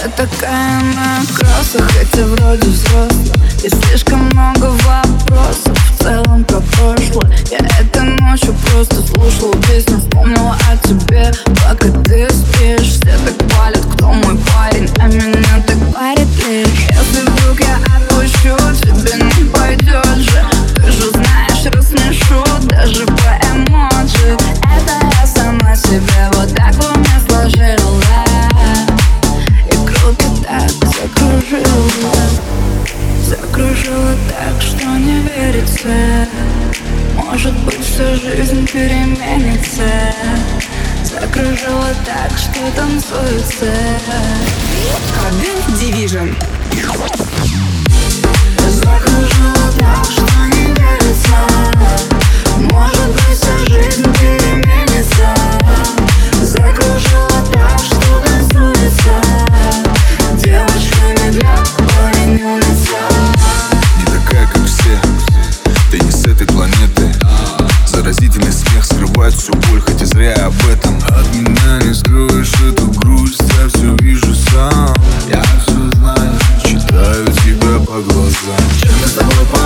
Вся такая на кроссах, хотя вроде взрослая. И слишком много вопросов верится Может быть, вся жизнь переменится Закружила так, что танцуется КД Division. Всю боль Хоть и зря об этом. От меня не скроешь эту грусть Я все вижу сам. Я все знаю Читаю тебя по глазам. Чем мы с тобой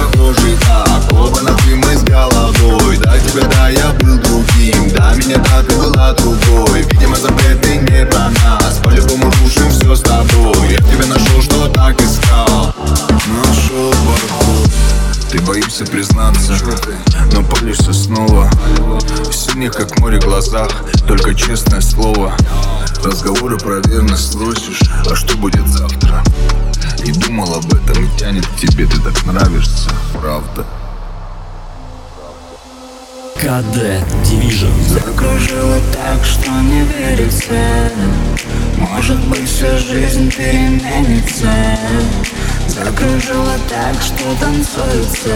ты боишься признаться, но палишься снова. В синих, как море, глазах, только честное слово. Разговоры про верность строчишь, а что будет завтра? И думал об этом, и тянет к тебе, ты так нравишься, правда. КД Division. Закружила так, что не верится. Может быть, вся жизнь переменится Закружила так, что танцуется